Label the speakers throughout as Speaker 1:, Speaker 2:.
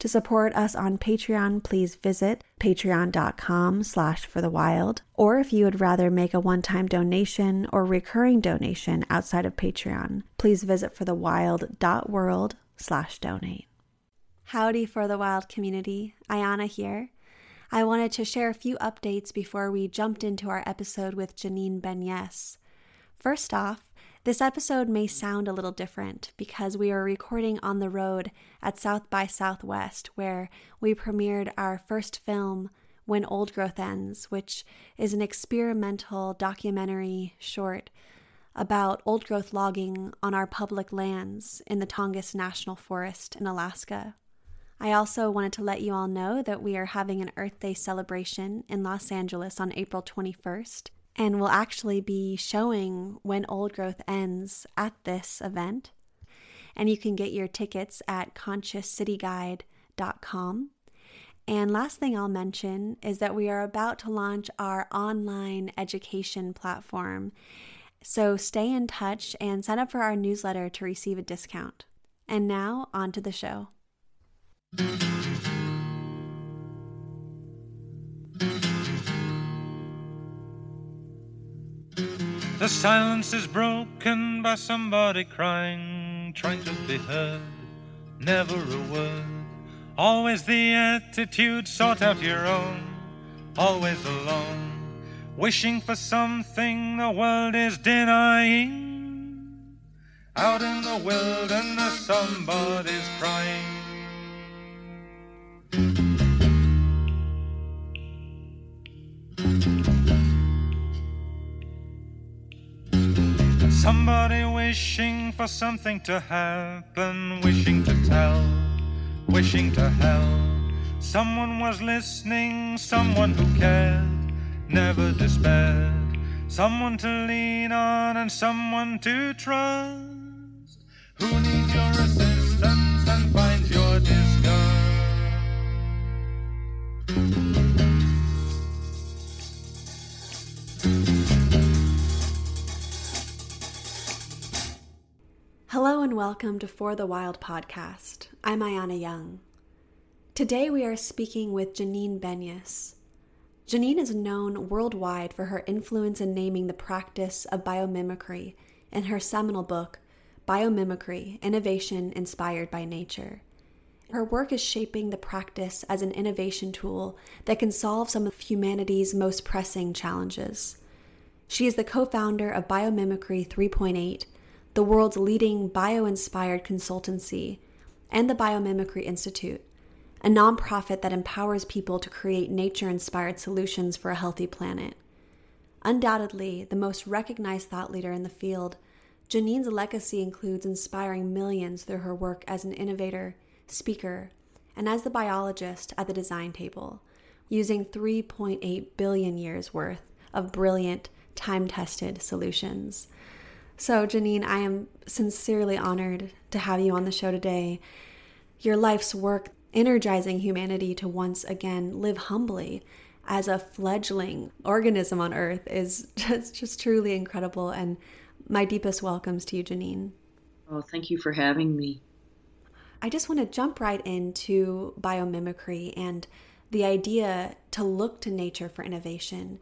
Speaker 1: To support us on Patreon, please visit patreon.com slash for the wild. Or if you would rather make a one-time donation or recurring donation outside of Patreon, please visit forthewild.world slash donate. Howdy for the wild community. Ayana here. I wanted to share a few updates before we jumped into our episode with Janine Benyus. First off, this episode may sound a little different because we are recording on the road at South by Southwest, where we premiered our first film, When Old Growth Ends, which is an experimental documentary short about old growth logging on our public lands in the Tongass National Forest in Alaska. I also wanted to let you all know that we are having an Earth Day celebration in Los Angeles on April 21st and will actually be showing when old growth ends at this event. And you can get your tickets at consciouscityguide.com. And last thing I'll mention is that we are about to launch our online education platform. So stay in touch and sign up for our newsletter to receive a discount. And now, on to the show.
Speaker 2: The silence is broken by somebody crying, trying to be heard. Never a word. Always the attitude, sort out your own. Always alone. Wishing for something the world is denying. Out in the wilderness, somebody's crying. Wishing for something to happen, wishing to tell, wishing to mm-hmm. help. Someone was listening, someone who mm-hmm. cared, never mm-hmm. despaired. Someone to lean on and someone to trust. Who needs your assistance and
Speaker 1: welcome to For the Wild podcast. I'm Ayana Young. Today we are speaking with Janine Benyus. Janine is known worldwide for her influence in naming the practice of biomimicry in her seminal book, Biomimicry Innovation Inspired by Nature. Her work is shaping the practice as an innovation tool that can solve some of humanity's most pressing challenges. She is the co founder of Biomimicry 3.8, the world's leading bio inspired consultancy, and the Biomimicry Institute, a nonprofit that empowers people to create nature inspired solutions for a healthy planet. Undoubtedly, the most recognized thought leader in the field, Janine's legacy includes inspiring millions through her work as an innovator, speaker, and as the biologist at the design table, using 3.8 billion years worth of brilliant, time tested solutions. So, Janine, I am sincerely honored to have you on the show today. Your life's work energizing humanity to once again live humbly as a fledgling organism on earth is just, just truly incredible. And my deepest welcomes to you, Janine.
Speaker 3: Oh, thank you for having me.
Speaker 1: I just want to jump right into biomimicry and the idea to look to nature for innovation.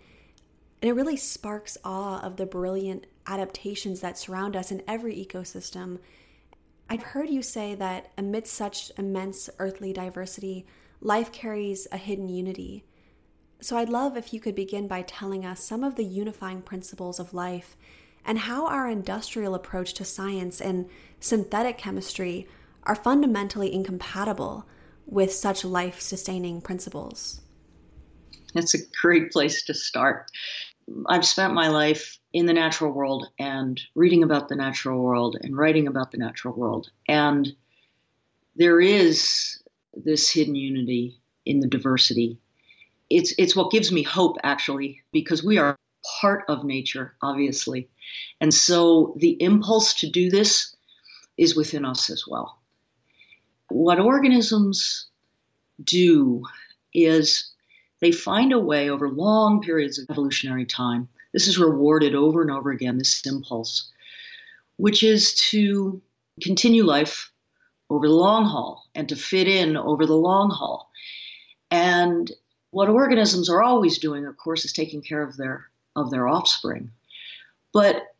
Speaker 1: And it really sparks awe of the brilliant adaptations that surround us in every ecosystem. I've heard you say that amidst such immense earthly diversity, life carries a hidden unity. So I'd love if you could begin by telling us some of the unifying principles of life and how our industrial approach to science and synthetic chemistry are fundamentally incompatible with such life sustaining principles.
Speaker 3: That's a great place to start. I've spent my life in the natural world and reading about the natural world and writing about the natural world. And there is this hidden unity in the diversity. It's it's what gives me hope actually because we are part of nature obviously. And so the impulse to do this is within us as well. What organisms do is they find a way over long periods of evolutionary time. This is rewarded over and over again, this impulse, which is to continue life over the long haul and to fit in over the long haul. And what organisms are always doing, of course, is taking care of their of their offspring. But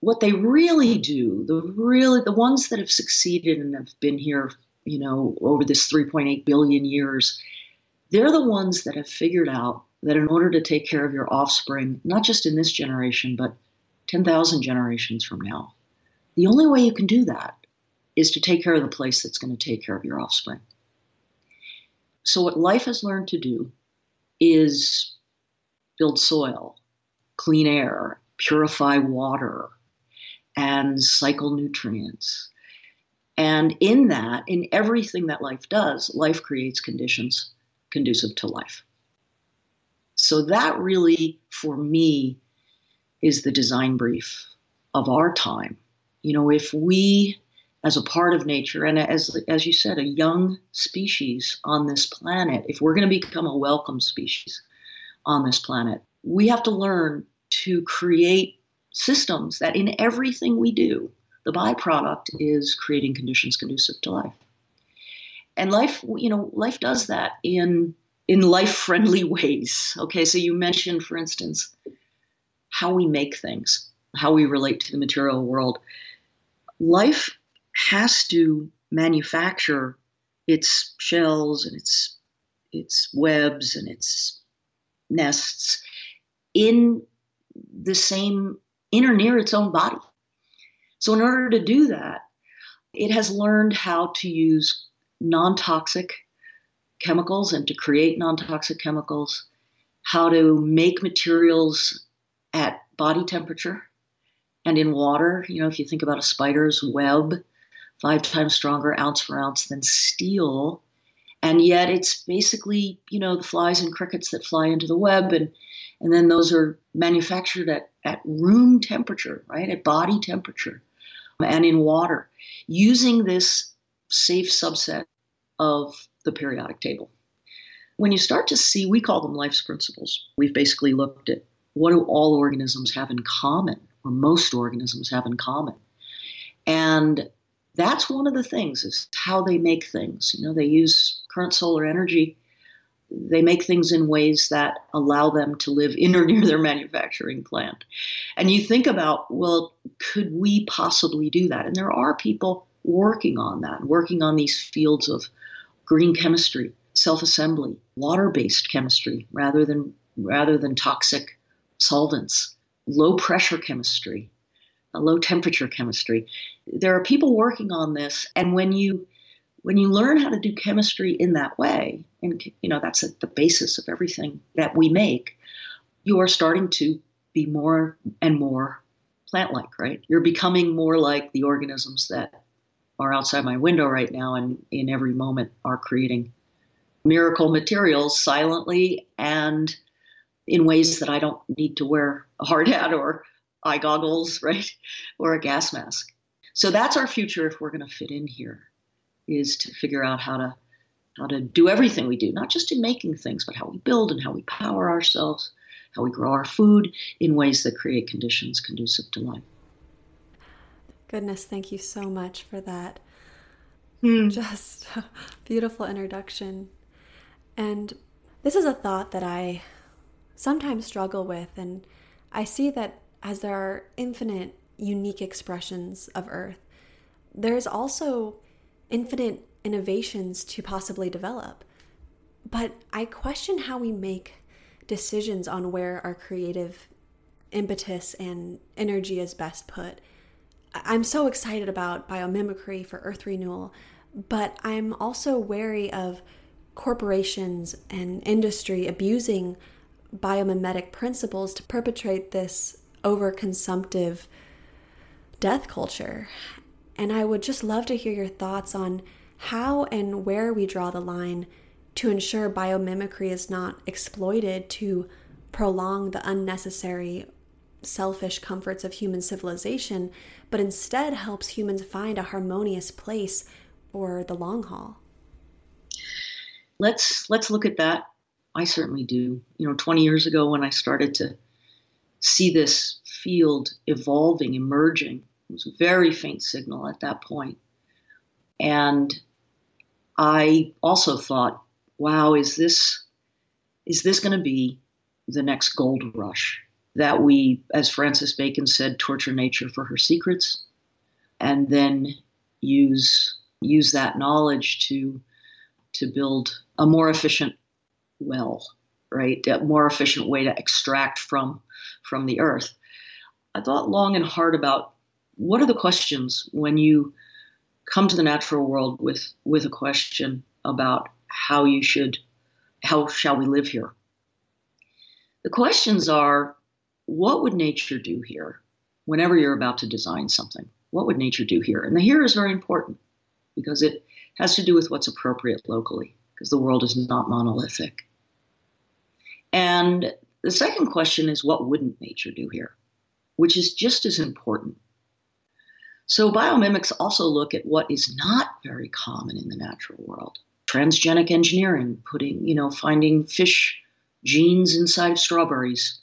Speaker 3: what they really do, the really the ones that have succeeded and have been here, you know, over this 3.8 billion years, they're the ones that have figured out that in order to take care of your offspring, not just in this generation, but 10,000 generations from now, the only way you can do that is to take care of the place that's going to take care of your offspring. So, what life has learned to do is build soil, clean air, purify water, and cycle nutrients. And in that, in everything that life does, life creates conditions conducive to life. So that really, for me, is the design brief of our time. You know, if we, as a part of nature, and as as you said, a young species on this planet, if we're going to become a welcome species on this planet, we have to learn to create systems that in everything we do, the byproduct is creating conditions conducive to life. And life, you know, life does that in in life-friendly ways. Okay, so you mentioned, for instance, how we make things, how we relate to the material world. Life has to manufacture its shells and its its webs and its nests in the same in or near its own body. So, in order to do that, it has learned how to use non toxic chemicals and to create non toxic chemicals, how to make materials at body temperature and in water. You know, if you think about a spider's web, five times stronger ounce for ounce than steel. And yet it's basically, you know, the flies and crickets that fly into the web and and then those are manufactured at, at room temperature, right, at body temperature, and in water, using this safe subset of the periodic table. When you start to see, we call them life's principles. We've basically looked at what do all organisms have in common, or most organisms have in common. And that's one of the things is how they make things. You know, they use current solar energy they make things in ways that allow them to live in or near their manufacturing plant. And you think about, well, could we possibly do that? And there are people working on that, working on these fields of green chemistry, self-assembly, water-based chemistry rather than rather than toxic solvents, low pressure chemistry, low temperature chemistry. There are people working on this and when you when you learn how to do chemistry in that way, and you know that's at the basis of everything that we make, you are starting to be more and more plant-like, right? You're becoming more like the organisms that are outside my window right now, and in every moment are creating miracle materials silently and in ways that I don't need to wear a hard hat or eye goggles, right, or a gas mask. So that's our future if we're going to fit in here is to figure out how to how to do everything we do, not just in making things, but how we build and how we power ourselves, how we grow our food in ways that create conditions conducive to life.
Speaker 1: Goodness, thank you so much for that.
Speaker 3: Hmm.
Speaker 1: Just beautiful introduction. And this is a thought that I sometimes struggle with, and I see that as there are infinite unique expressions of Earth, there's also infinite innovations to possibly develop. But I question how we make decisions on where our creative impetus and energy is best put. I'm so excited about biomimicry for earth renewal, but I'm also wary of corporations and industry abusing biomimetic principles to perpetrate this overconsumptive death culture. And I would just love to hear your thoughts on how and where we draw the line to ensure biomimicry is not exploited to prolong the unnecessary selfish comforts of human civilization, but instead helps humans find a harmonious place for the long haul.
Speaker 3: Let's let's look at that. I certainly do. You know, 20 years ago when I started to see this field evolving, emerging, it was a very faint signal at that point. And I also thought, wow, is this is this going to be the next gold rush that we, as Francis Bacon said, torture nature for her secrets, and then use use that knowledge to to build a more efficient well, right? A more efficient way to extract from from the earth. I thought long and hard about what are the questions when you come to the natural world with with a question about how you should how shall we live here the questions are what would nature do here whenever you're about to design something? What would nature do here? And the here is very important because it has to do with what's appropriate locally because the world is not monolithic. And the second question is what wouldn't nature do here which is just as important. So biomimics also look at what is not very common in the natural world. Transgenic engineering, putting, you know, finding fish genes inside of strawberries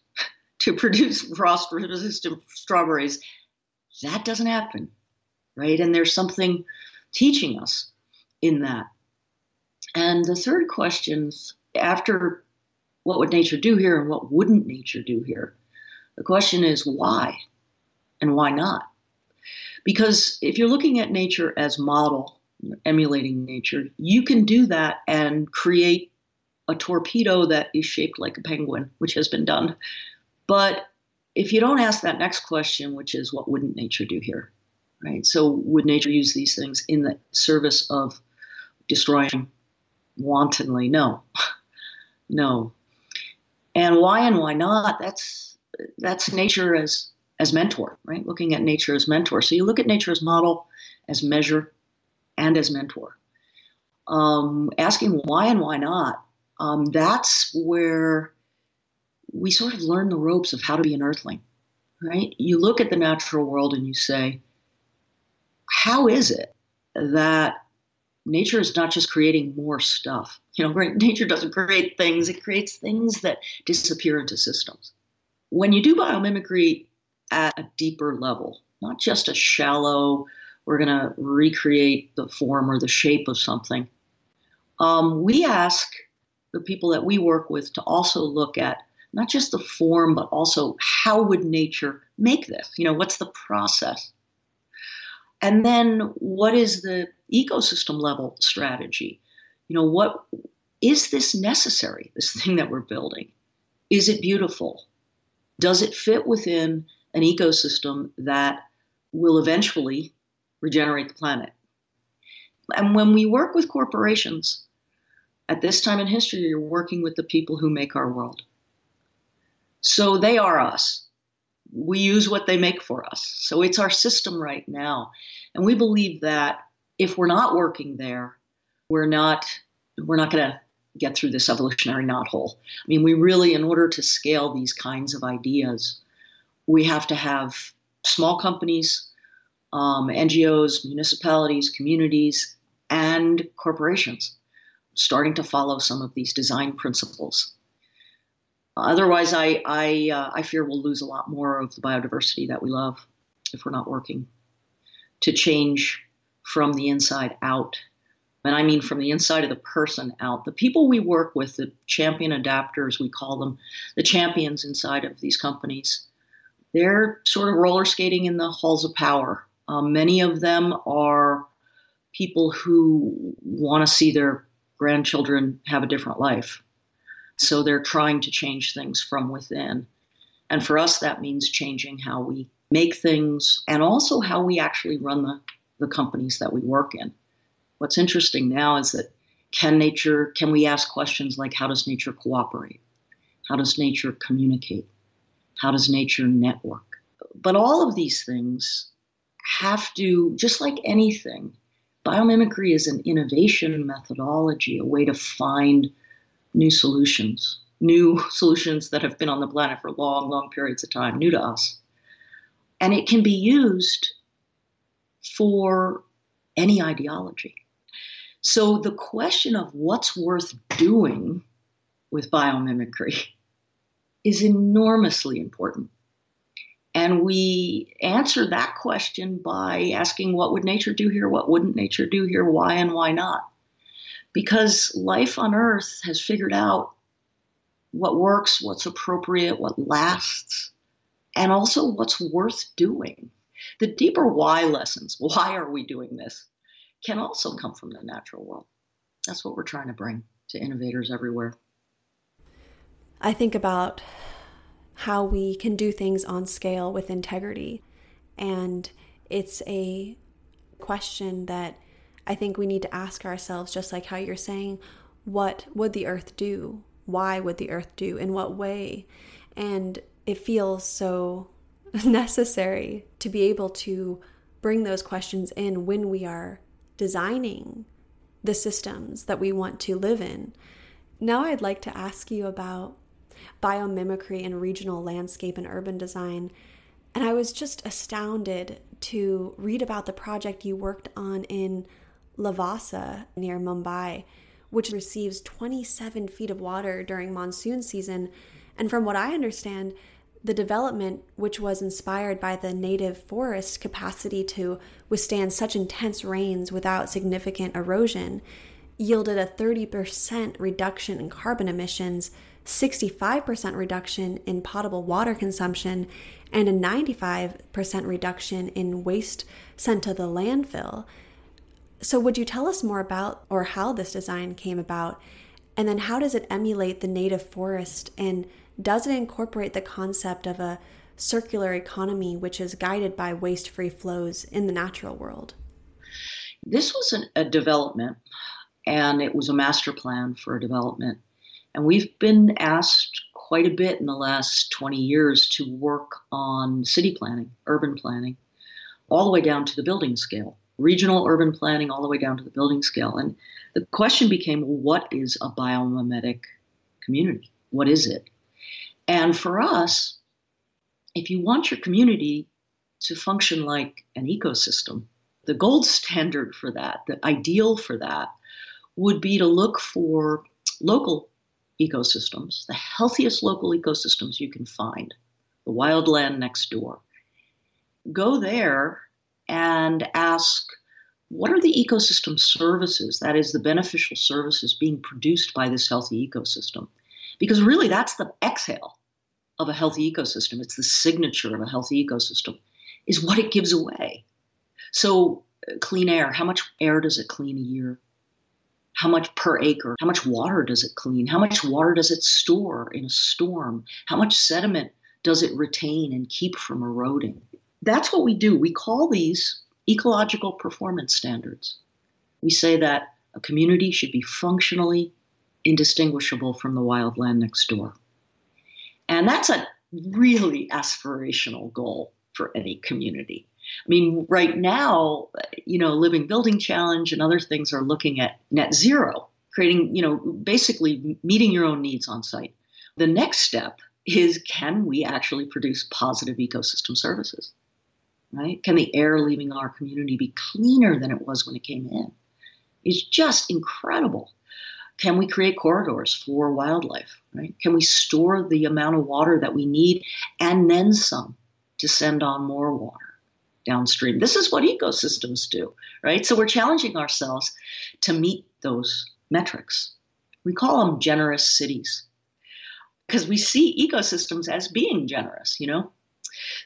Speaker 3: to produce frost resistant strawberries. That doesn't happen, right? And there's something teaching us in that. And the third question, after what would nature do here and what wouldn't nature do here, the question is why and why not? Because if you're looking at nature as model, emulating nature, you can do that and create a torpedo that is shaped like a penguin, which has been done. But if you don't ask that next question, which is what wouldn't nature do here? Right? So would nature use these things in the service of destroying wantonly? No. no. And why and why not? That's that's nature as as mentor, right? Looking at nature as mentor. So you look at nature as model, as measure, and as mentor. Um, asking why and why not, um, that's where we sort of learn the ropes of how to be an earthling, right? You look at the natural world and you say, how is it that nature is not just creating more stuff? You know, nature doesn't create things, it creates things that disappear into systems. When you do biomimicry, at a deeper level, not just a shallow, we're going to recreate the form or the shape of something. Um, we ask the people that we work with to also look at not just the form, but also how would nature make this? You know, what's the process? And then what is the ecosystem level strategy? You know, what is this necessary, this thing that we're building? Is it beautiful? Does it fit within an ecosystem that will eventually regenerate the planet. And when we work with corporations, at this time in history, you're working with the people who make our world. So they are us. We use what they make for us. So it's our system right now. And we believe that if we're not working there, we're not we're not going to get through this evolutionary knothole. I mean, we really, in order to scale these kinds of ideas, we have to have small companies, um, NGOs, municipalities, communities, and corporations starting to follow some of these design principles. Otherwise, I, I, uh, I fear we'll lose a lot more of the biodiversity that we love if we're not working to change from the inside out. And I mean from the inside of the person out. The people we work with, the champion adapters, we call them, the champions inside of these companies, they're sort of roller skating in the halls of power. Um, many of them are people who want to see their grandchildren have a different life. So they're trying to change things from within. And for us, that means changing how we make things and also how we actually run the, the companies that we work in. What's interesting now is that can nature, can we ask questions like how does nature cooperate? How does nature communicate? How does nature network? But all of these things have to, just like anything, biomimicry is an innovation methodology, a way to find new solutions, new solutions that have been on the planet for long, long periods of time, new to us. And it can be used for any ideology. So the question of what's worth doing with biomimicry is enormously important. And we answer that question by asking what would nature do here, what wouldn't nature do here, why and why not? Because life on Earth has figured out what works, what's appropriate, what lasts, and also what's worth doing. The deeper why lessons, why are we doing this, can also come from the natural world. That's what we're trying to bring to innovators everywhere.
Speaker 1: I think about how we can do things on scale with integrity. And it's a question that I think we need to ask ourselves, just like how you're saying, what would the earth do? Why would the earth do? In what way? And it feels so necessary to be able to bring those questions in when we are designing the systems that we want to live in. Now, I'd like to ask you about biomimicry and regional landscape and urban design. And I was just astounded to read about the project you worked on in Lavasa near Mumbai, which receives 27 feet of water during monsoon season. And from what I understand, the development, which was inspired by the native forest capacity to withstand such intense rains without significant erosion, yielded a 30% reduction in carbon emissions 65% reduction in potable water consumption, and a 95% reduction in waste sent to the landfill. So, would you tell us more about or how this design came about? And then, how does it emulate the native forest? And does it incorporate the concept of a circular economy, which is guided by waste free flows in the natural world?
Speaker 3: This was an, a development, and it was a master plan for a development and we've been asked quite a bit in the last 20 years to work on city planning, urban planning, all the way down to the building scale, regional urban planning, all the way down to the building scale. And the question became what is a biomimetic community? What is it? And for us, if you want your community to function like an ecosystem, the gold standard for that, the ideal for that, would be to look for local ecosystems, the healthiest local ecosystems you can find, the wildland next door. Go there and ask what are the ecosystem services, that is, the beneficial services being produced by this healthy ecosystem? Because really, that's the exhale of a healthy ecosystem. It's the signature of a healthy ecosystem, is what it gives away. So, uh, clean air, how much air does it clean a year? How much per acre? How much water does it clean? How much water does it store in a storm? How much sediment does it retain and keep from eroding? That's what we do. We call these ecological performance standards. We say that a community should be functionally indistinguishable from the wild land next door. And that's a really aspirational goal for any community. I mean, right now, you know, Living Building Challenge and other things are looking at net zero, creating, you know, basically meeting your own needs on site. The next step is can we actually produce positive ecosystem services? Right? Can the air leaving our community be cleaner than it was when it came in? It's just incredible. Can we create corridors for wildlife? Right? Can we store the amount of water that we need and then some to send on more water? downstream. This is what ecosystems do, right? So we're challenging ourselves to meet those metrics. We call them generous cities because we see ecosystems as being generous, you know?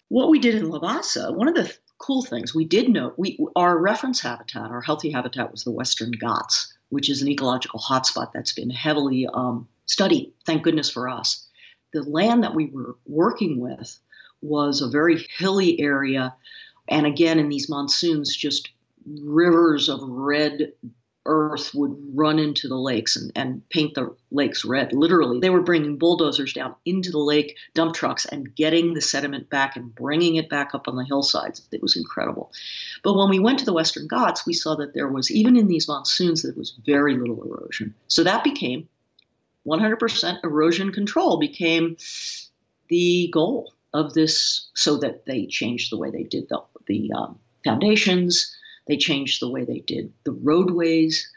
Speaker 3: What we did in Lavasa, one of the cool things we did note, we our reference habitat, our healthy habitat was the Western Ghats, which is an ecological hotspot that's been heavily um, studied, thank goodness for us. The land that we were working with was a very hilly area and again, in these monsoons, just rivers of red earth would run into the lakes and, and paint the lakes red. Literally, they were bringing bulldozers down into the lake, dump trucks, and getting the sediment back and bringing it back up on the hillsides. It was incredible. But when we went to the Western Ghats, we saw that there was, even in these monsoons, there was very little erosion. So that became 100% erosion control became the goal of this so that they changed the way they did the, the um, foundations they changed the way they did the roadways,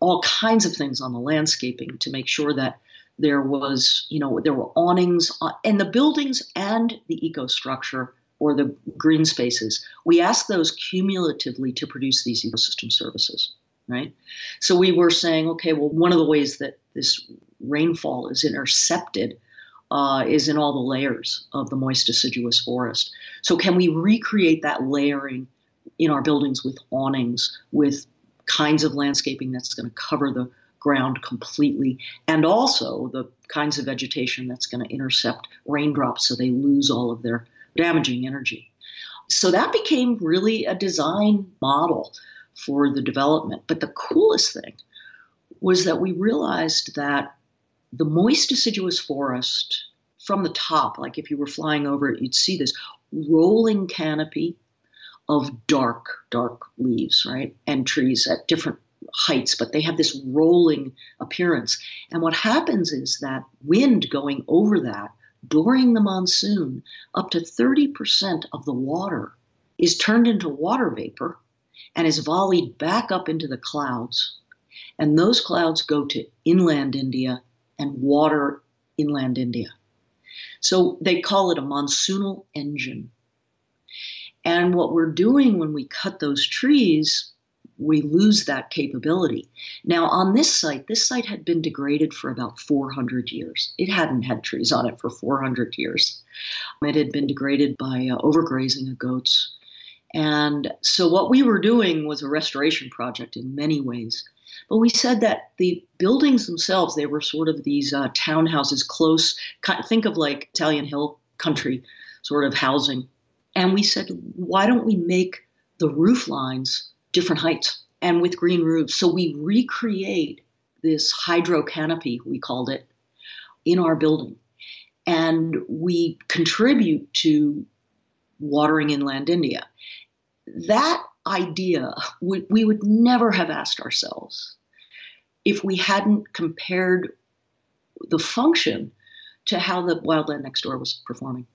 Speaker 3: all kinds of things on the landscaping to make sure that there was, you know, there were awnings and the buildings and the eco structure or the green spaces. We asked those cumulatively to produce these ecosystem services, right? So we were saying, okay, well, one of the ways that this rainfall is intercepted uh, is in all the layers of the moist deciduous forest. So can we recreate that layering in our buildings with awnings, with kinds of landscaping that's going to cover the ground completely, and also the kinds of vegetation that's going to intercept raindrops so they lose all of their damaging energy. So that became really a design model for the development. But the coolest thing was that we realized that the moist deciduous forest from the top, like if you were flying over it, you'd see this rolling canopy of dark, dark leaves, right? And trees at different heights, but they have this rolling appearance. And what happens is that wind going over that during the monsoon, up to 30% of the water is turned into water vapor and is volleyed back up into the clouds. And those clouds go to inland India and water inland India. So they call it a monsoonal engine. And what we're doing when we cut those trees, we lose that capability. Now, on this site, this site had been degraded for about 400 years. It hadn't had trees on it for 400 years. It had been degraded by uh, overgrazing of goats. And so, what we were doing was a restoration project in many ways. But we said that the buildings themselves, they were sort of these uh, townhouses close, think of like Italian hill country sort of housing and we said, why don't we make the roof lines different heights and with green roofs? So we recreate this hydro canopy, we called it, in our building. And we contribute to watering inland India. That idea, we, we would never have asked ourselves if we hadn't compared the function to how the wildland next door was performing.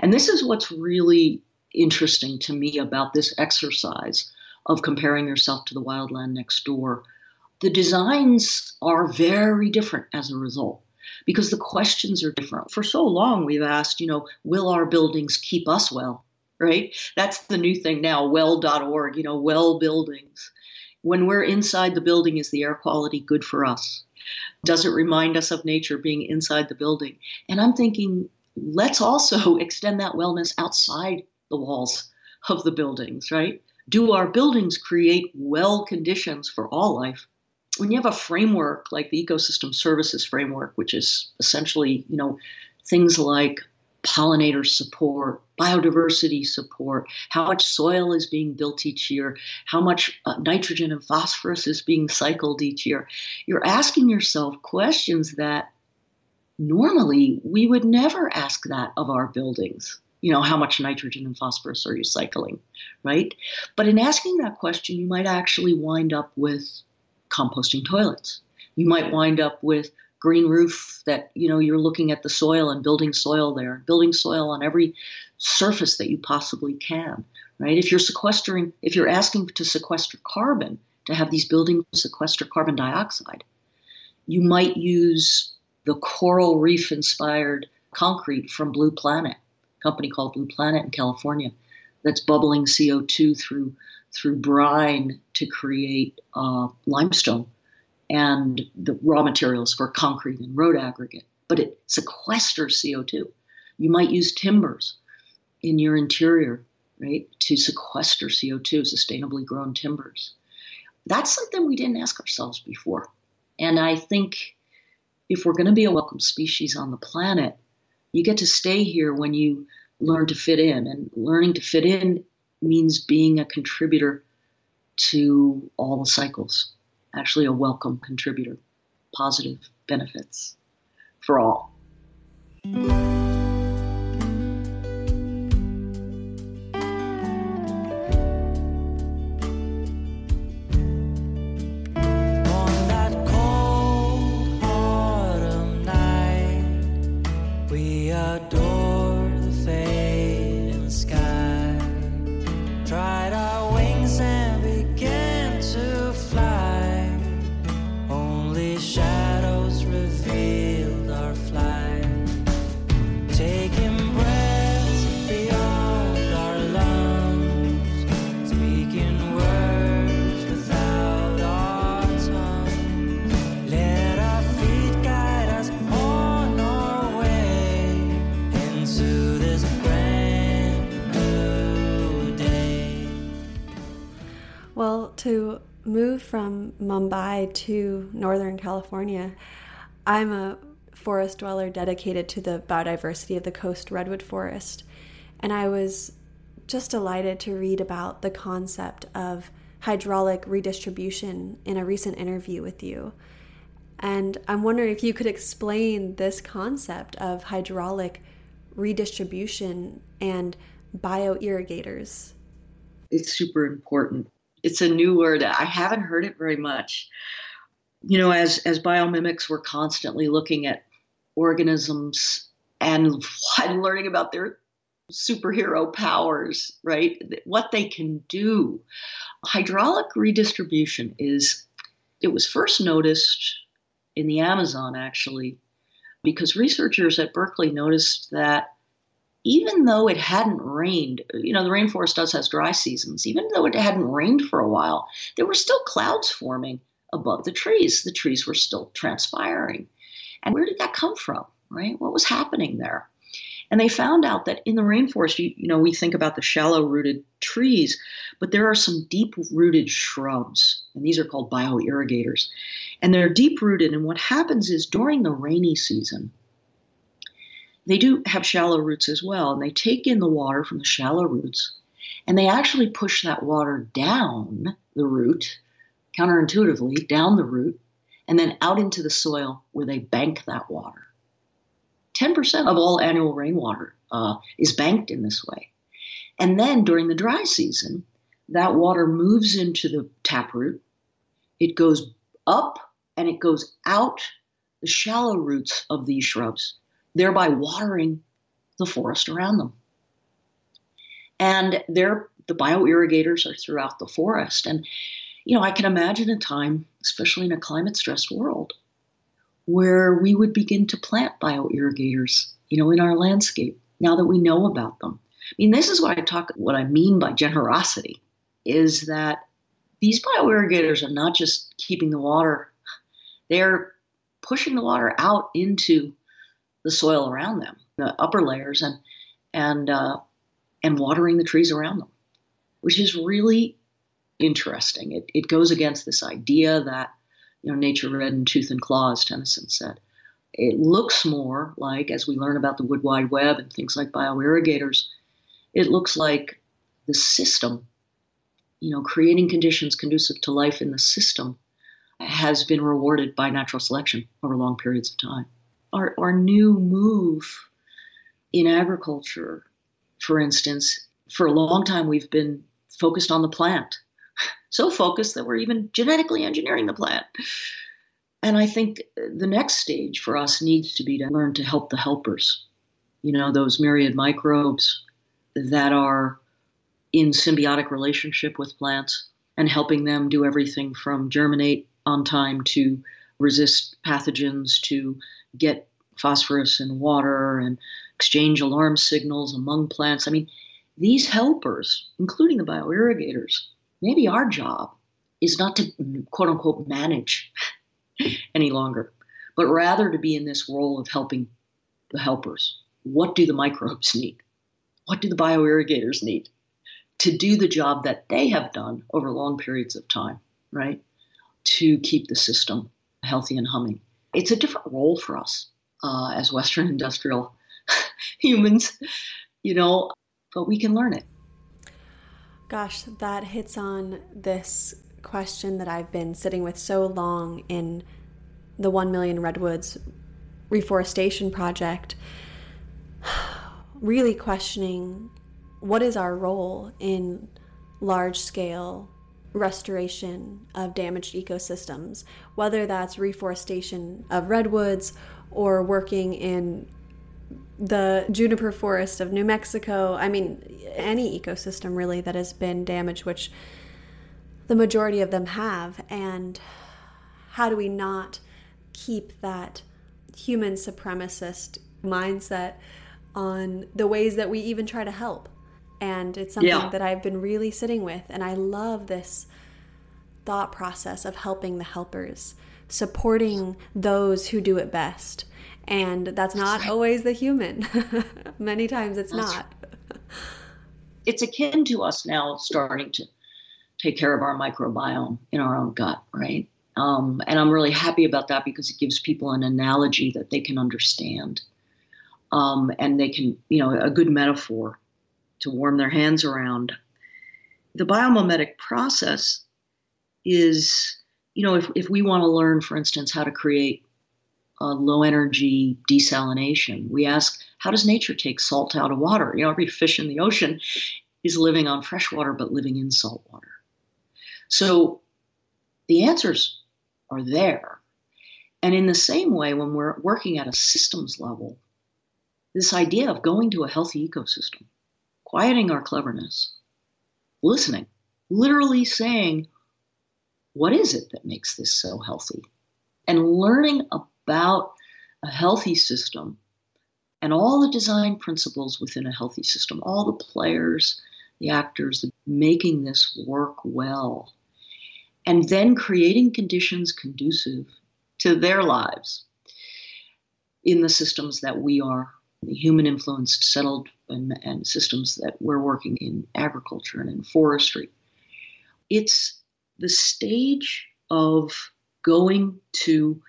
Speaker 3: And this is what's really interesting to me about this exercise of comparing yourself to the wildland next door. The designs are very different as a result because the questions are different. For so long, we've asked, you know, will our buildings keep us well? Right? That's the new thing now, well.org, you know, well buildings. When we're inside the building, is the air quality good for us? Does it remind us of nature being inside the building? And I'm thinking, let's also extend that wellness outside the walls of the buildings, right? Do our buildings create well conditions for all life? When you have a framework like the ecosystem services framework, which is essentially, you know, things like pollinator support, biodiversity support, how much soil is being built each year, how much uh, nitrogen and phosphorus is being cycled each year. You're asking yourself questions that normally we would never ask that of our buildings. You know, how much nitrogen and phosphorus are you cycling, right? But in asking that question, you might actually wind up with composting toilets. You might wind up with green roof that, you know, you're looking at the soil and building soil there, building soil on every surface that you possibly can, right? If you're sequestering, if you're asking to sequester carbon, to have these buildings sequester carbon dioxide, you might use the coral reef inspired concrete from Blue Planet, a company called Blue Planet in California, that's bubbling CO2 through through brine to create uh, limestone and the raw materials for concrete and road aggregate. But it sequesters CO2. You might use timbers in your interior, right, to sequester CO2, sustainably grown timbers. That's something we didn't ask ourselves before. And I think if we're going to be a welcome species on the planet, you get to stay here when you learn to fit in. And learning to fit in means being a contributor to all the cycles actually a welcome contributor, positive benefits for all.
Speaker 1: To move from Mumbai to Northern California, I'm a forest dweller dedicated to the biodiversity of the coast redwood forest. And I was just delighted to read about the concept of hydraulic redistribution in a recent interview with you. And I'm wondering if you could explain this concept of hydraulic redistribution and bioirrigators.
Speaker 3: It's super important it's a new word. I haven't heard it very much. You know, as as biomimics, we're constantly looking at organisms and and learning about their superhero powers, right? What they can do. Hydraulic redistribution is it was first noticed in the Amazon actually because researchers at Berkeley noticed that even though it hadn't rained, you know, the rainforest does has dry seasons, even though it hadn't rained for a while, there were still clouds forming above the trees. The trees were still transpiring. And where did that come from, right? What was happening there? And they found out that in the rainforest, you, you know, we think about the shallow rooted trees, but there are some deep rooted shrubs, and these are called bioirrigators. And they're deep rooted. And what happens is during the rainy season, they do have shallow roots as well, and they take in the water from the shallow roots and they actually push that water down the root, counterintuitively, down the root, and then out into the soil where they bank that water. 10% of all annual rainwater uh, is banked in this way. And then during the dry season, that water moves into the taproot. It goes up and it goes out the shallow roots of these shrubs thereby watering the forest around them. And there, the bioirrigators are throughout the forest. And, you know, I can imagine a time, especially in a climate stressed world, where we would begin to plant bioirrigators, you know, in our landscape now that we know about them. I mean, this is what I talk, what I mean by generosity is that these bioirrigators are not just keeping the water, they're pushing the water out into the soil around them, the upper layers, and and uh, and watering the trees around them, which is really interesting. It it goes against this idea that you know nature red in tooth and claw, as Tennyson said. It looks more like, as we learn about the wood wide web and things like bioirrigators, it looks like the system, you know, creating conditions conducive to life in the system has been rewarded by natural selection over long periods of time our, our new move in agriculture, for instance, for a long time we've been focused on the plant. So focused that we're even genetically engineering the plant. And I think the next stage for us needs to be to learn to help the helpers. You know, those myriad microbes that are in symbiotic relationship with plants and helping them do everything from germinate on time to resist pathogens to get phosphorus and water and exchange alarm signals among plants. I mean, these helpers, including the bioirrigators, maybe our job is not to quote unquote manage any longer, but rather to be in this role of helping the helpers. What do the microbes need? What do the bioirrigators need to do the job that they have done over long periods of time, right? To keep the system healthy and humming it's a different role for us uh, as Western industrial humans, you know, but we can learn it.
Speaker 1: Gosh, that hits on this question that I've been sitting with so long in the 1 million redwoods reforestation project really questioning what is our role in large scale restoration of damaged ecosystems, whether that's reforestation of redwoods or working in the juniper forest of New Mexico. I mean, any ecosystem really that has been damaged, which the majority of them have. And how do we not keep that human supremacist mindset on the ways that we even try to help? And it's something yeah. that I've been really sitting with. And I love this thought process of helping the helpers, supporting those who do it best. And that's not right. always the human. Many times it's that's not. Right.
Speaker 3: It's akin to us now starting to take care of our microbiome in our own gut, right? Um, and I'm really happy about that because it gives people an analogy that they can understand. Um, and they can, you know, a good metaphor to warm their hands around. The biomimetic process is, you know, if, if we want to learn, for instance, how to create a low energy desalination, we ask, how does nature take salt out of water? You know, every fish in the ocean is living on fresh water but living in salt water. So the answers are there. And in the same way, when we're working at a systems level, this idea of going to a healthy ecosystem, quieting our cleverness, listening, literally saying, what is it that makes this so healthy? And learning about a healthy system and all the design principles within a healthy system, all the players, the actors, making this work well, and then creating conditions conducive to their lives in the systems that we are human influenced settled and, and, systems that we're working in agriculture and in forestry. It's the stage of going to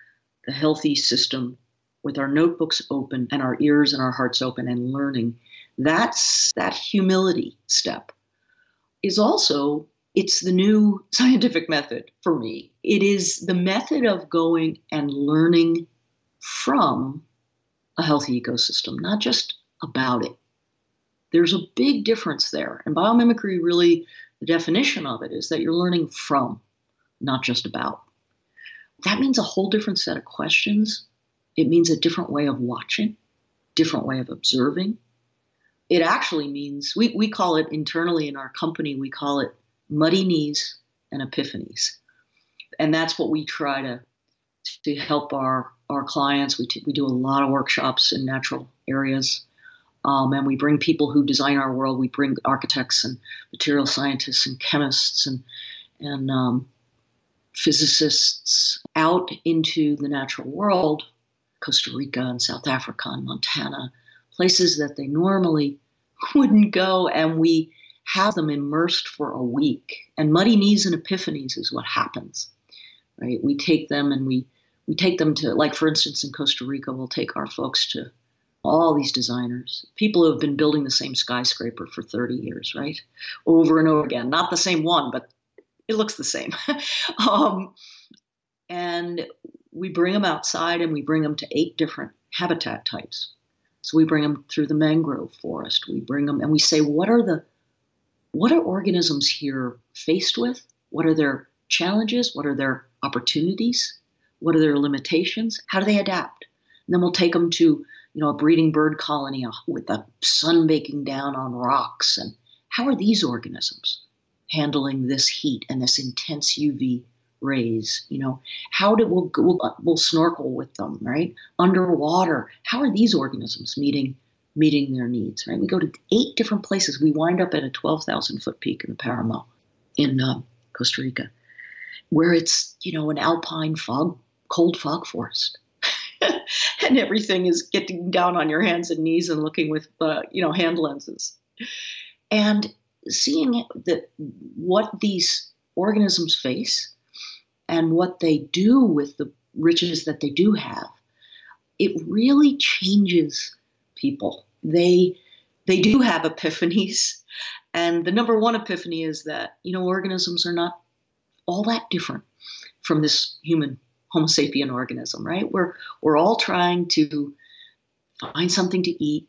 Speaker 3: the healthy system with our notebooks open and our ears and our hearts open and learning. That's that humility step is also it's the new scientific method for me. It is the method of going and learning from a healthy ecosystem, not just about it. There's a big difference there. And biomimicry really, the definition of it is that you're learning from, not just about. That means a whole different set of questions. It means a different way of watching, different way of observing. It actually means, we, we call it internally in our company, we call it muddy knees and epiphanies. And that's what we try to, to help our, our clients. We, t- we do a lot of workshops in natural areas. Um, and we bring people who design our world. We bring architects and material scientists and chemists and, and um, physicists out into the natural world, Costa Rica and South Africa and Montana, places that they normally wouldn't go. And we have them immersed for a week. And muddy knees and epiphanies is what happens, right? We take them and we we take them to, like for instance, in Costa Rica, we'll take our folks to all these designers, people who have been building the same skyscraper for 30 years, right? Over and over again. Not the same one, but it looks the same. um, and we bring them outside and we bring them to eight different habitat types. So we bring them through the mangrove forest. We bring them and we say, what are the what are organisms here faced with? What are their challenges? What are their opportunities? What are their limitations? How do they adapt? And then we'll take them to, you know, a breeding bird colony with the sun baking down on rocks. And how are these organisms handling this heat and this intense UV rays? You know, how do we'll, we'll, we'll snorkel with them, right? Underwater, how are these organisms meeting meeting their needs, right? We go to eight different places. We wind up at a 12,000 foot peak in the Paramo in uh, Costa Rica, where it's, you know, an alpine fog, cold fog forest. and everything is getting down on your hands and knees and looking with, uh, you know, hand lenses. And seeing that what these organisms face and what they do with the riches that they do have, it really changes people. They they do have epiphanies, and the number one epiphany is that you know organisms are not all that different from this human Homo sapien organism, right? We're, we're all trying to find something to eat,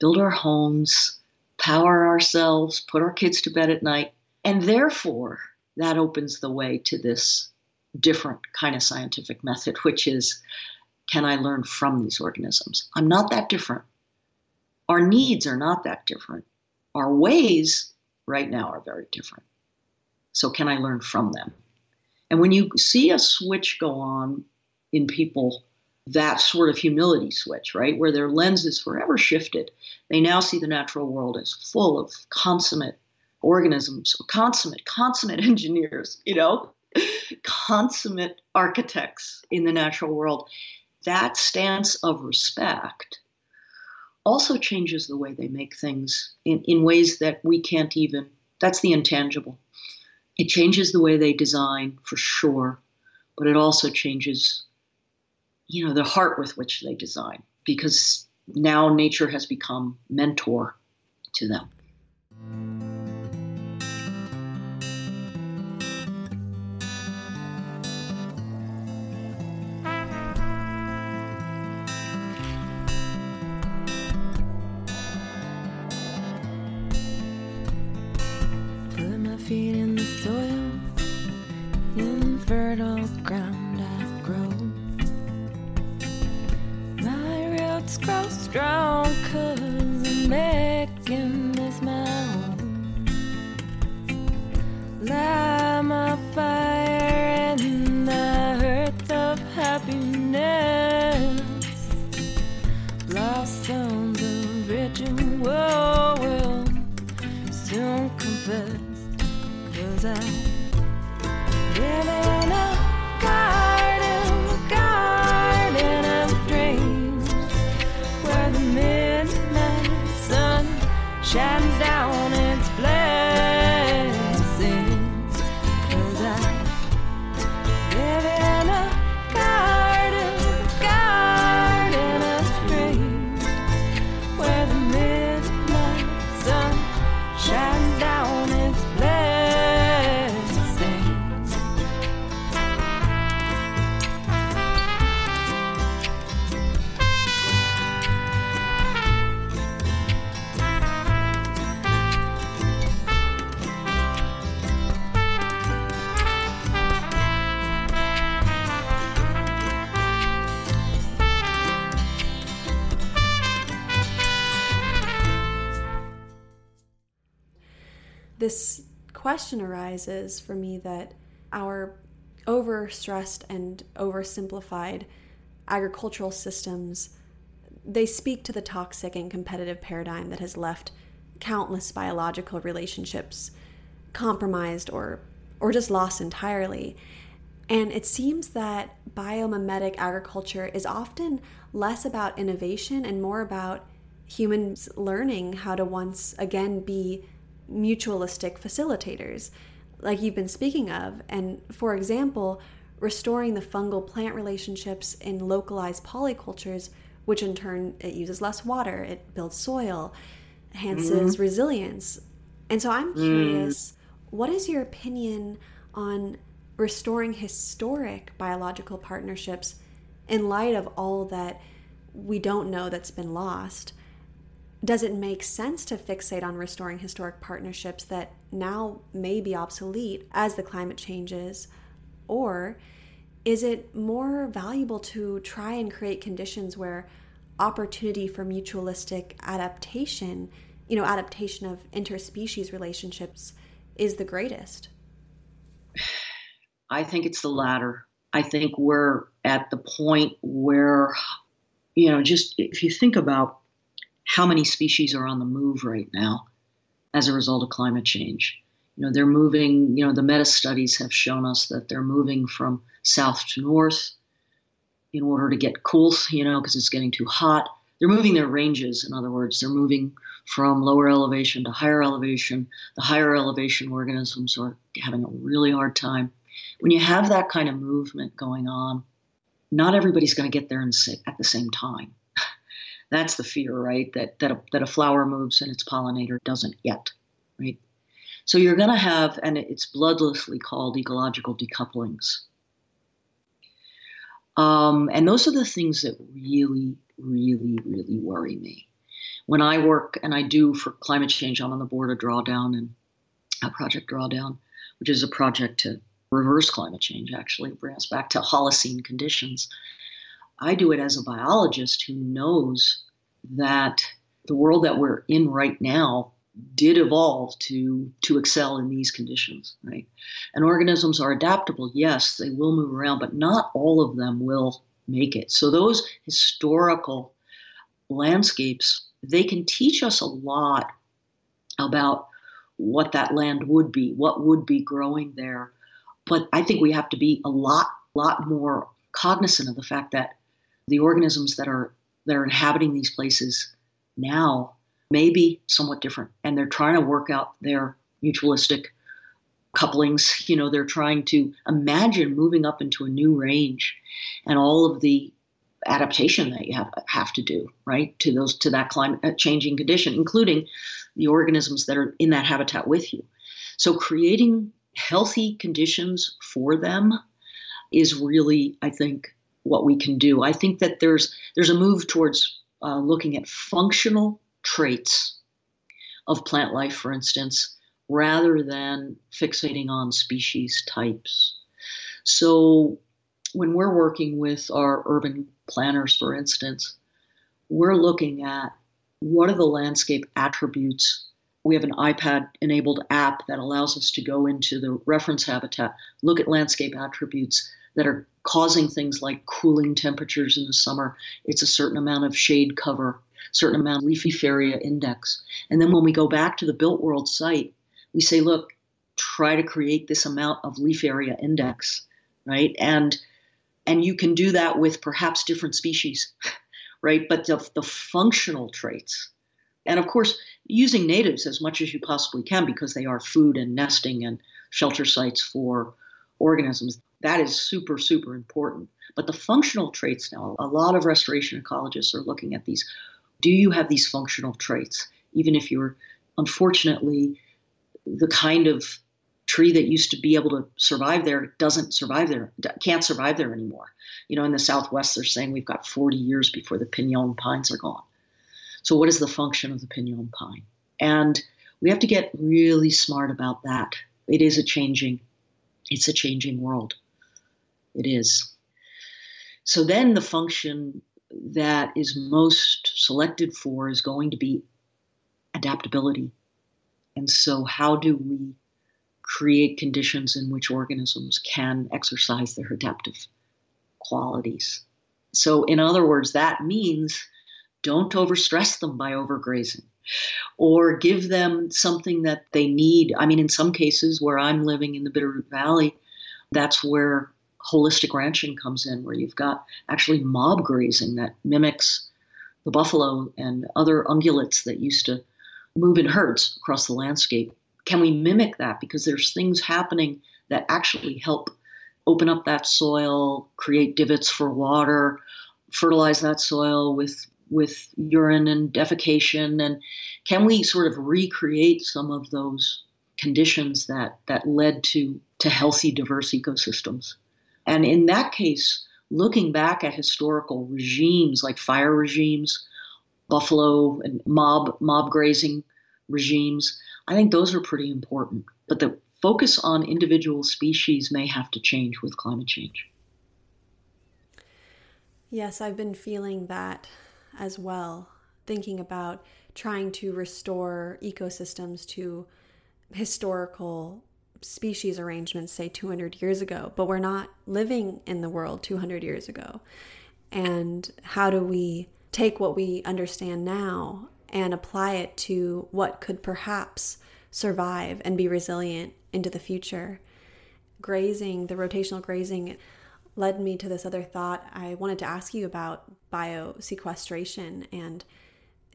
Speaker 3: build our homes, power ourselves, put our kids to bed at night. And therefore, that opens the way to this different kind of scientific method, which is can I learn from these organisms? I'm not that different. Our needs are not that different. Our ways right now are very different. So, can I learn from them? And when you see a switch go on in people, that sort of humility switch, right, where their lens is forever shifted, they now see the natural world as full of consummate organisms, consummate, consummate engineers, you know, consummate architects in the natural world. That stance of respect also changes the way they make things in, in ways that we can't even, that's the intangible. It changes the way they design for sure, but it also changes, you know, the heart with which they design because now nature has become mentor to them.
Speaker 1: This question arises for me that our overstressed and oversimplified agricultural systems they speak to the toxic and competitive paradigm that has left countless biological relationships compromised or or just lost entirely. And it seems that biomimetic agriculture is often less about innovation and more about humans learning how to once again be mutualistic facilitators, like you've been speaking of. And for example, restoring the fungal plant relationships in localized polycultures, which in turn it uses less water, it builds soil, enhances mm-hmm. resilience. And so I'm curious, mm. what is your opinion on restoring historic biological partnerships in light of all that we don't know that's been lost? Does it make sense to fixate on restoring historic partnerships that now may be obsolete as the climate changes? Or is it more valuable to try and create conditions where opportunity for mutualistic adaptation, you know, adaptation of interspecies relationships is the greatest?
Speaker 3: I think it's the latter. I think we're at the point where, you know, just if you think about how many species are on the move right now as a result of climate change. You know, they're moving, you know, the meta studies have shown us that they're moving from south to north in order to get cool, you know, because it's getting too hot. They're moving their ranges, in other words, they're moving from lower elevation to higher elevation. The higher elevation organisms are having a really hard time. When you have that kind of movement going on, not everybody's going to get there and say at the same time. That's the fear, right? That that a, that a flower moves and its pollinator doesn't yet, right? So you're going to have, and it's bloodlessly called ecological decouplings. Um, and those are the things that really, really, really worry me. When I work, and I do for climate change, I'm on the board of Drawdown and a Project Drawdown, which is a project to reverse climate change, actually, bring us back to Holocene conditions. I do it as a biologist who knows that the world that we're in right now did evolve to to excel in these conditions right? And organisms are adaptable yes they will move around but not all of them will make it. So those historical landscapes they can teach us a lot about what that land would be what would be growing there. But i think we have to be a lot lot more cognizant of the fact that the organisms that are that are inhabiting these places now may be somewhat different. And they're trying to work out their mutualistic couplings. You know, they're trying to imagine moving up into a new range and all of the adaptation that you have have to do right to those to that climate uh, changing condition including the organisms that are in that habitat with you so creating healthy conditions for them is really i think what we can do i think that there's there's a move towards uh, looking at functional traits of plant life, for instance, rather than fixating on species types. So, when we're working with our urban planners, for instance, we're looking at what are the landscape attributes. We have an iPad enabled app that allows us to go into the reference habitat, look at landscape attributes that are causing things like cooling temperatures in the summer. It's a certain amount of shade cover certain amount of leafy area index. And then when we go back to the built world site, we say, look, try to create this amount of leaf area index, right? And and you can do that with perhaps different species, right? But the, the functional traits, and of course, using natives as much as you possibly can because they are food and nesting and shelter sites for organisms. That is super, super important. But the functional traits now, a lot of restoration ecologists are looking at these do you have these functional traits? Even if you're unfortunately the kind of tree that used to be able to survive there doesn't survive there, can't survive there anymore. You know, in the Southwest, they're saying we've got 40 years before the pinon pines are gone. So, what is the function of the pinon pine? And we have to get really smart about that. It is a changing, it's a changing world. It is. So then the function that is most selected for is going to be adaptability. And so, how do we create conditions in which organisms can exercise their adaptive qualities? So, in other words, that means don't overstress them by overgrazing or give them something that they need. I mean, in some cases where I'm living in the Bitterroot Valley, that's where holistic ranching comes in, where you've got actually mob grazing that mimics the buffalo and other ungulates that used to move in herds across the landscape. Can we mimic that? Because there's things happening that actually help open up that soil, create divots for water, fertilize that soil with with urine and defecation and can we sort of recreate some of those conditions that that led to to healthy diverse ecosystems and in that case, looking back at historical regimes like fire regimes, buffalo and mob mob grazing regimes, I think those are pretty important. But the focus on individual species may have to change with climate change.
Speaker 1: Yes, I've been feeling that as well, thinking about trying to restore ecosystems to historical species arrangements, say 200 years ago, but we're not living in the world 200 years ago. And how do we take what we understand now and apply it to what could perhaps survive and be resilient into the future? Grazing, the rotational grazing, led me to this other thought. I wanted to ask you about biosequestration and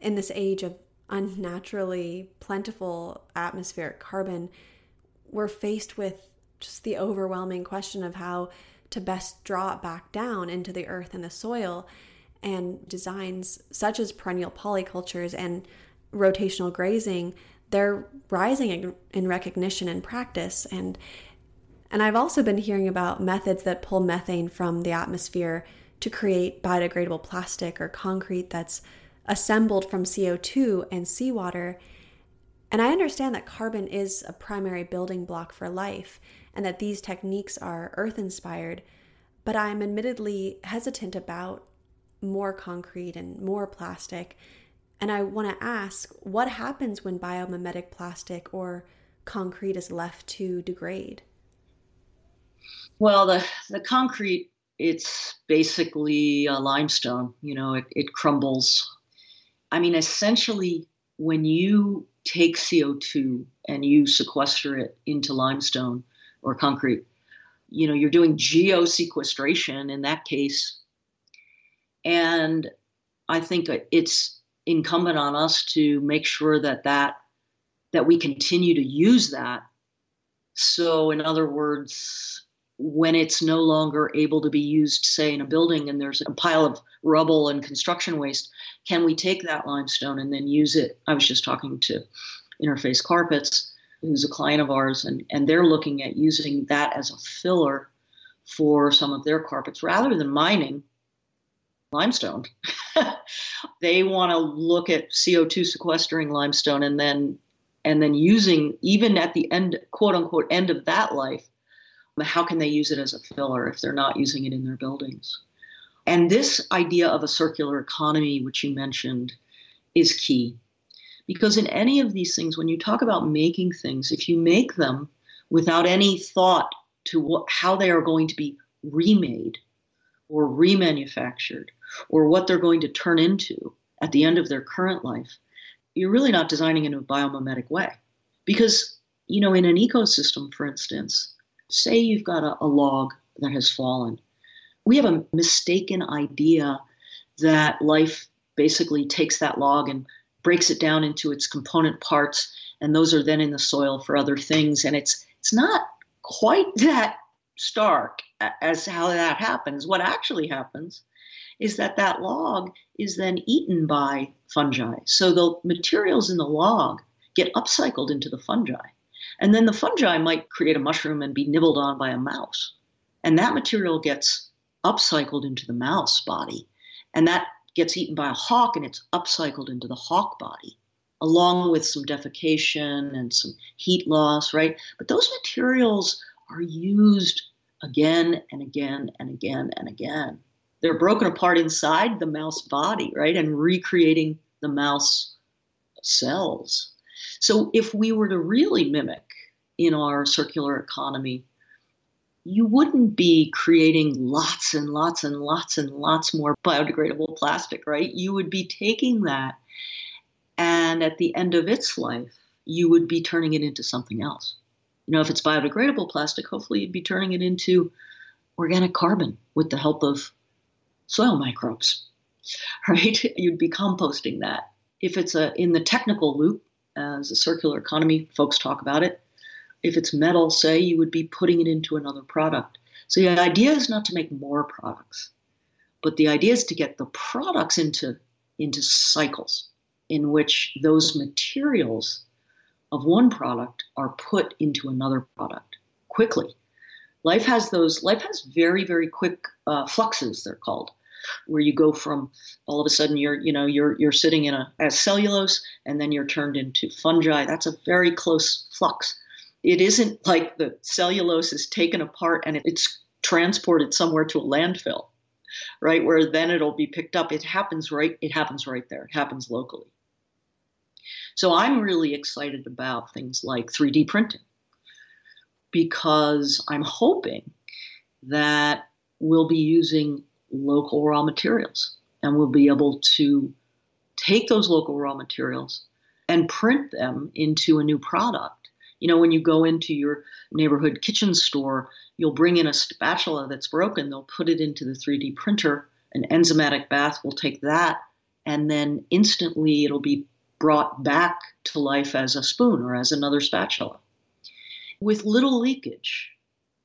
Speaker 1: in this age of unnaturally plentiful atmospheric carbon we're faced with just the overwhelming question of how to best draw it back down into the earth and the soil. And designs such as perennial polycultures and rotational grazing, they're rising in, recognition and practice and and I've also been hearing about methods that pull methane from the atmosphere to create biodegradable plastic or concrete that's assembled from CO2 and seawater. And I understand that carbon is a primary building block for life and that these techniques are earth inspired, but I'm admittedly hesitant about more concrete and more plastic. And I want to ask what happens when biomimetic plastic or concrete is left to degrade?
Speaker 3: Well, the, the concrete, it's basically a limestone. You know, it, it crumbles. I mean, essentially, when you take CO2 and you sequester it into limestone or concrete, you know, you're doing geosequestration in that case. And I think it's incumbent on us to make sure that that that we continue to use that. So, in other words, when it's no longer able to be used, say, in a building and there's a pile of rubble and construction waste, can we take that limestone and then use it? I was just talking to Interface Carpets, who's a client of ours, and, and they're looking at using that as a filler for some of their carpets rather than mining limestone. they want to look at CO2 sequestering limestone and then and then using even at the end quote unquote end of that life how can they use it as a filler if they're not using it in their buildings? And this idea of a circular economy, which you mentioned, is key. Because in any of these things, when you talk about making things, if you make them without any thought to what, how they are going to be remade or remanufactured or what they're going to turn into at the end of their current life, you're really not designing in a biomimetic way. Because, you know, in an ecosystem, for instance, Say you've got a, a log that has fallen. We have a mistaken idea that life basically takes that log and breaks it down into its component parts and those are then in the soil for other things. And it's it's not quite that stark as how that happens. What actually happens is that that log is then eaten by fungi. So the materials in the log get upcycled into the fungi and then the fungi might create a mushroom and be nibbled on by a mouse. And that material gets upcycled into the mouse body. And that gets eaten by a hawk and it's upcycled into the hawk body, along with some defecation and some heat loss, right? But those materials are used again and again and again and again. They're broken apart inside the mouse body, right? And recreating the mouse cells. So if we were to really mimic in our circular economy, you wouldn't be creating lots and lots and lots and lots more biodegradable plastic, right? You would be taking that and at the end of its life, you would be turning it into something else. You know, if it's biodegradable plastic, hopefully you'd be turning it into organic carbon with the help of soil microbes, right? You'd be composting that. If it's a in the technical loop, as a circular economy folks talk about it, if it's metal, say, you would be putting it into another product. So the idea is not to make more products, but the idea is to get the products into, into cycles in which those materials of one product are put into another product quickly. Life has those, life has very, very quick uh, fluxes, they're called where you go from all of a sudden you're you know you're you're sitting in a as cellulose and then you're turned into fungi. That's a very close flux. It isn't like the cellulose is taken apart and it's transported somewhere to a landfill right where then it'll be picked up. It happens right it happens right there. It happens locally. So i'm really excited about things like 3d printing because i'm hoping that we'll be using local raw materials and we'll be able to take those local raw materials and print them into a new product you know, when you go into your neighborhood kitchen store, you'll bring in a spatula that's broken, they'll put it into the 3D printer, an enzymatic bath will take that, and then instantly it'll be brought back to life as a spoon or as another spatula with little leakage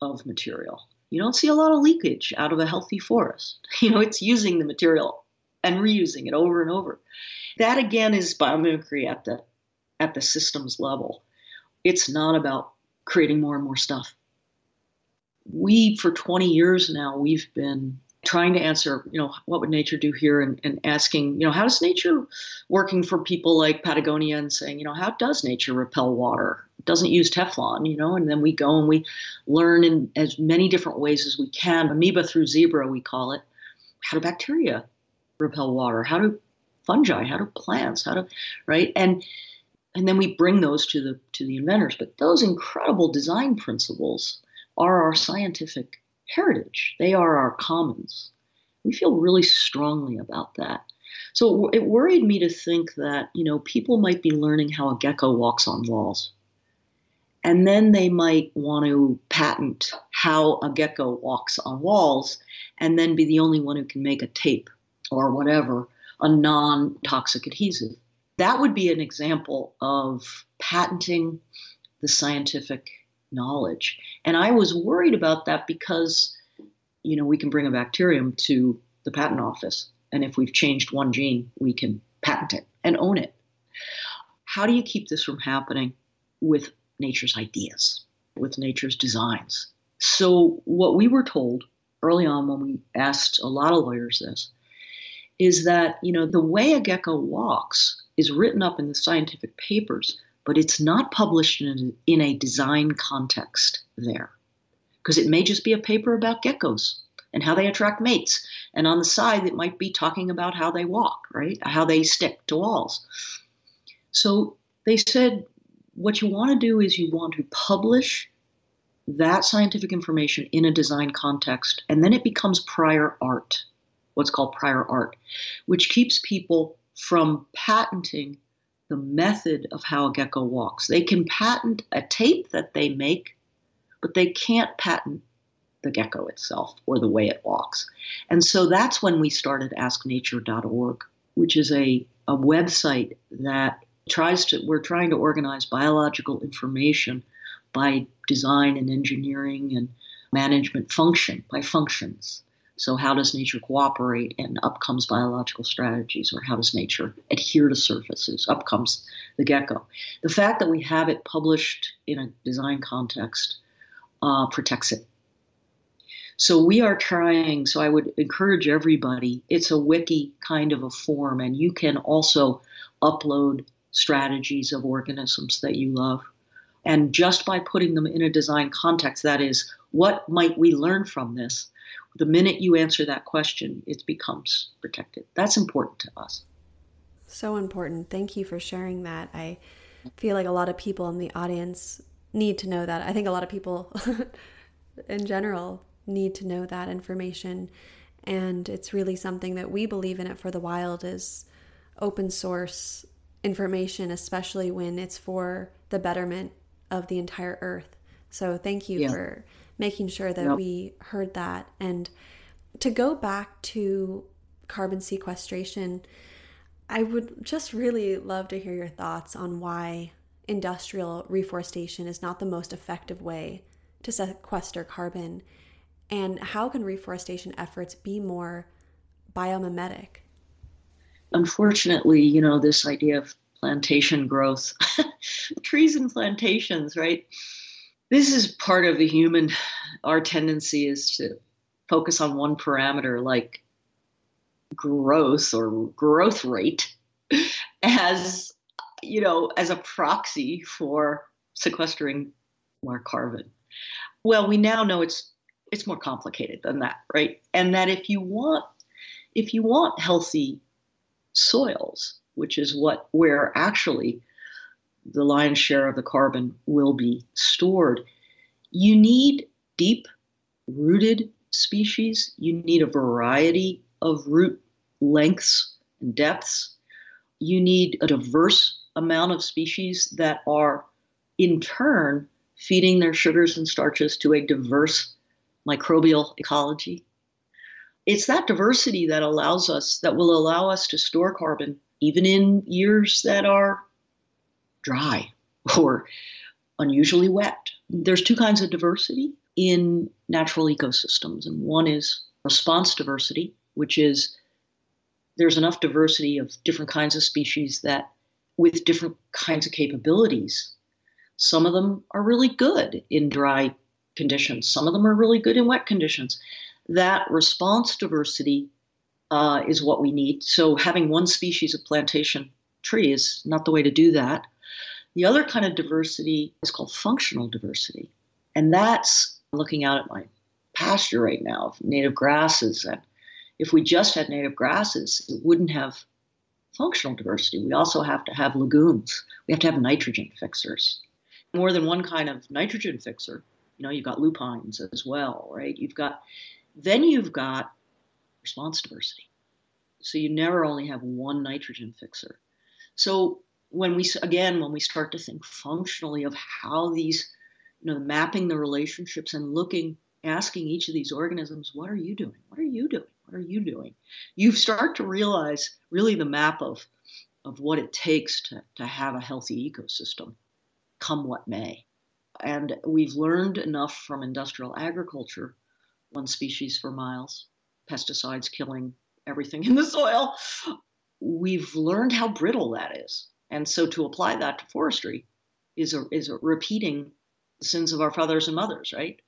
Speaker 3: of material. You don't see a lot of leakage out of a healthy forest. You know, it's using the material and reusing it over and over. That again is biomimicry at the at the systems level. It's not about creating more and more stuff. We, for 20 years now, we've been trying to answer, you know, what would nature do here and, and asking, you know, how does nature working for people like Patagonia and saying, you know, how does nature repel water? It doesn't use Teflon, you know, and then we go and we learn in as many different ways as we can. Amoeba through zebra, we call it. How do bacteria repel water? How do fungi? How do plants? How do right? And and then we bring those to the to the inventors. But those incredible design principles are our scientific heritage. They are our commons. We feel really strongly about that. So it worried me to think that, you know, people might be learning how a gecko walks on walls. And then they might want to patent how a gecko walks on walls and then be the only one who can make a tape or whatever, a non toxic adhesive. That would be an example of patenting the scientific knowledge. And I was worried about that because, you know, we can bring a bacterium to the patent office. And if we've changed one gene, we can patent it and own it. How do you keep this from happening with nature's ideas, with nature's designs? So, what we were told early on when we asked a lot of lawyers this is that, you know, the way a gecko walks is written up in the scientific papers, but it's not published in a, in a design context there. Because it may just be a paper about geckos and how they attract mates. And on the side, it might be talking about how they walk, right? How they stick to walls. So they said, what you want to do is you want to publish that scientific information in a design context, and then it becomes prior art, what's called prior art, which keeps people from patenting the method of how a gecko walks. They can patent a tape that they make, but they can't patent the gecko itself or the way it walks. And so that's when we started asknature.org, which is a, a website that tries to, we're trying to organize biological information by design and engineering and management function, by functions. So, how does nature cooperate? And up comes biological strategies, or how does nature adhere to surfaces? Up comes the gecko. The fact that we have it published in a design context uh, protects it. So, we are trying, so I would encourage everybody, it's a wiki kind of a form, and you can also upload strategies of organisms that you love. And just by putting them in a design context, that is, what might we learn from this? The minute you answer that question, it becomes protected. That's important to us.
Speaker 1: So important. Thank you for sharing that. I feel like a lot of people in the audience need to know that. I think a lot of people in general need to know that information. And it's really something that we believe in it for the wild is open source information, especially when it's for the betterment of the entire earth. So thank you yeah. for making sure that yep. we heard that. And to go back to carbon sequestration, I would just really love to hear your thoughts on why industrial reforestation is not the most effective way to sequester carbon and how can reforestation efforts be more biomimetic?
Speaker 3: Unfortunately, you know, this idea of plantation growth, trees and plantations, right? This is part of the human our tendency is to focus on one parameter like growth or growth rate as you know as a proxy for sequestering more carbon. Well we now know it's it's more complicated than that right? And that if you want if you want healthy soils which is what where actually the lion's share of the carbon will be stored. You need deep rooted species, you need a variety of root lengths and depths. You need a diverse amount of species that are, in turn, feeding their sugars and starches to a diverse microbial ecology. It's that diversity that allows us, that will allow us to store carbon even in years that are dry or unusually wet. There's two kinds of diversity in natural ecosystems, and one is response diversity, which is there's enough diversity of different kinds of species that with different kinds of capabilities. Some of them are really good in dry conditions, some of them are really good in wet conditions. That response diversity uh, is what we need. So, having one species of plantation tree is not the way to do that. The other kind of diversity is called functional diversity. And that's looking out at my pasture right now of native grasses. And if we just had native grasses, it wouldn't have functional diversity. We also have to have legumes. We have to have nitrogen fixers. More than one kind of nitrogen fixer. You know, you've got lupines as well, right? You've got then you've got response diversity. So you never only have one nitrogen fixer. So when we again when we start to think functionally of how these you know mapping the relationships and looking asking each of these organisms what are you doing? What are you doing? What are you doing? You start to realize really the map of of what it takes to, to have a healthy ecosystem come what may. And we've learned enough from industrial agriculture one species for miles pesticides killing everything in the soil. We've learned how brittle that is and so to apply that to forestry is a, is a repeating the sins of our fathers and mothers, right?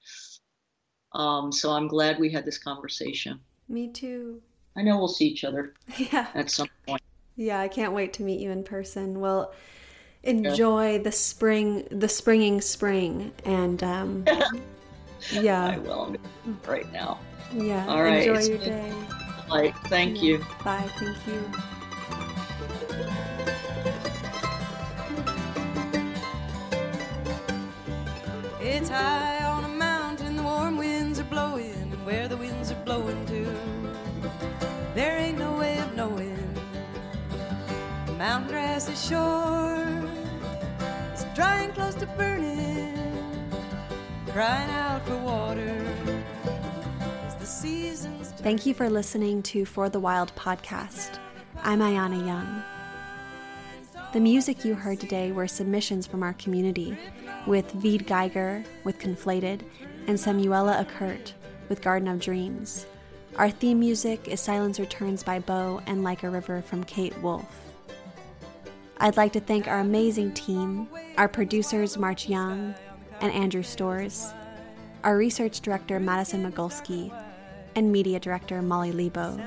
Speaker 3: Um, so I'm glad we had this conversation.
Speaker 1: Me too.
Speaker 3: I know we'll see each other.
Speaker 1: Yeah.
Speaker 3: At some point.
Speaker 1: Yeah, I can't wait to meet you in person. Well, enjoy yeah. the spring, the springing spring, and um, yeah.
Speaker 3: I will right now.
Speaker 1: Yeah. All right. Enjoy your day.
Speaker 3: Bye. Thank yeah. you.
Speaker 1: Bye. Thank you. High on a mountain, the warm winds are blowing, and where the winds are blowing to, there ain't no way of knowing. The mountain grass is short, it's dry close to burning, crying out for water. Thank you for listening to For the Wild podcast. I'm Ayana Young. The music you heard today were submissions from our community with Veed Geiger with Conflated, and Samuela Akert with Garden of Dreams. Our theme music is Silence Returns by Bo and Like a River from Kate Wolf. I'd like to thank our amazing team, our producers March Young and Andrew Stores, our research director Madison Magulski, and media director Molly Lebo.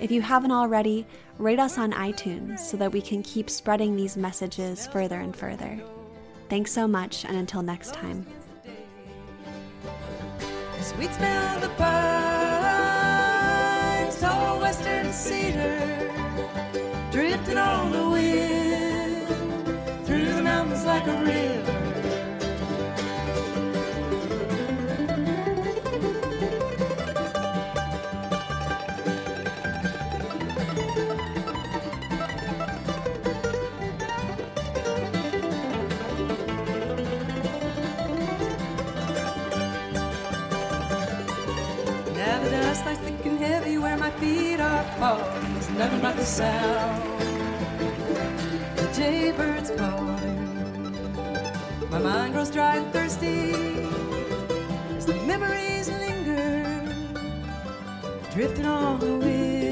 Speaker 1: If you haven't already, rate us on iTunes so that we can keep spreading these messages further and further. Thanks so much, and until next time. Sweet smell the pines, tall western cedar, drifting on the wind through the mountains like a river. Are there's nothing but the sound. The jaybirds calling. My mind grows dry and thirsty as the memories linger, drifting on the wind.